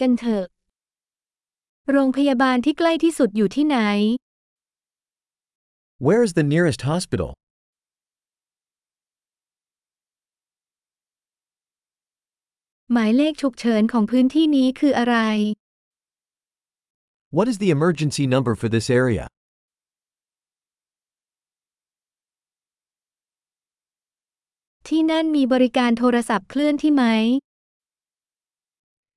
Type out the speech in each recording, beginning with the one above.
กันเถอะ โรงพยาบาลที่ใกล้ที่สุดอยู่ที่ไหน Where is the nearest hospital? หมายเลขฉุกเฉินของพื้นที่นี้คืออะไร What is the emergency number for this area? ที่นั่นมีบริการโทรศัพท์เคลื่อนที่ไหม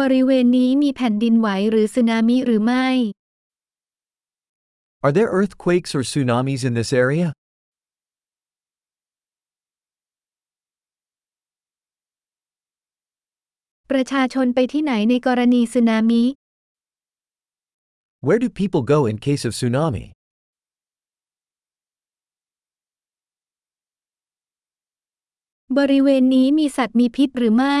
บริเวณนี้มีแผ่นดินไหวหรือสึนามิหรือไม่ Are there earthquakes or tsunamis in this area? ประชาชนไปที่ไหนในกรณีสึนามิ Where do people go in case of tsunami? บริเวณนี้มีสัตว์มีพิษหรือไม่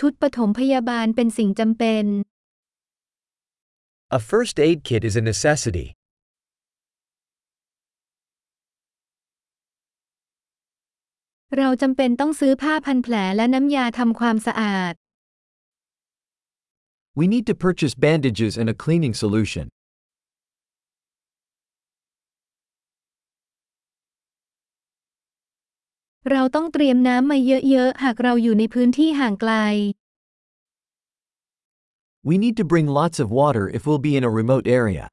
ชุดปฐมพยาบาลเป็นสิ่งจำเป็น A first aid kit is a necessity. เราจำเป็นต้องซื้อผ้าพันแผลและน้ำยาทำความสะอาด We need to purchase bandages and a cleaning solution. เราต้องเตรียมน้ำมาเยอะๆ หากเราอยู่ในพื้นที่ห่างไกล We need to bring lots of water if we'll be in a remote area.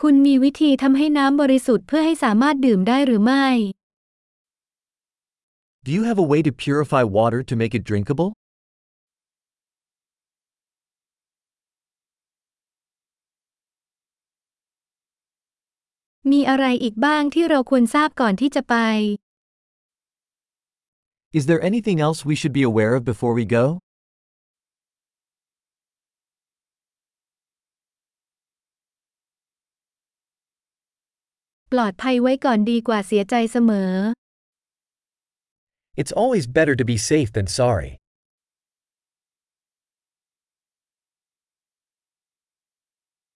คุณมีวิธีทำให้น้ำบริสุทธิ์เพื่อให้สามารถดื่มได้หรือไม่ Do you have a way to purify water to make it drinkable? มีอะไรอีกบ้างที่เราควรทราบก่อนที่จะไป Is there anything else we should be aware of before we go? ปลอดภัยไว้ก่อนดีกว่าเสียใจเสมอ It's always better to be safe than sorry.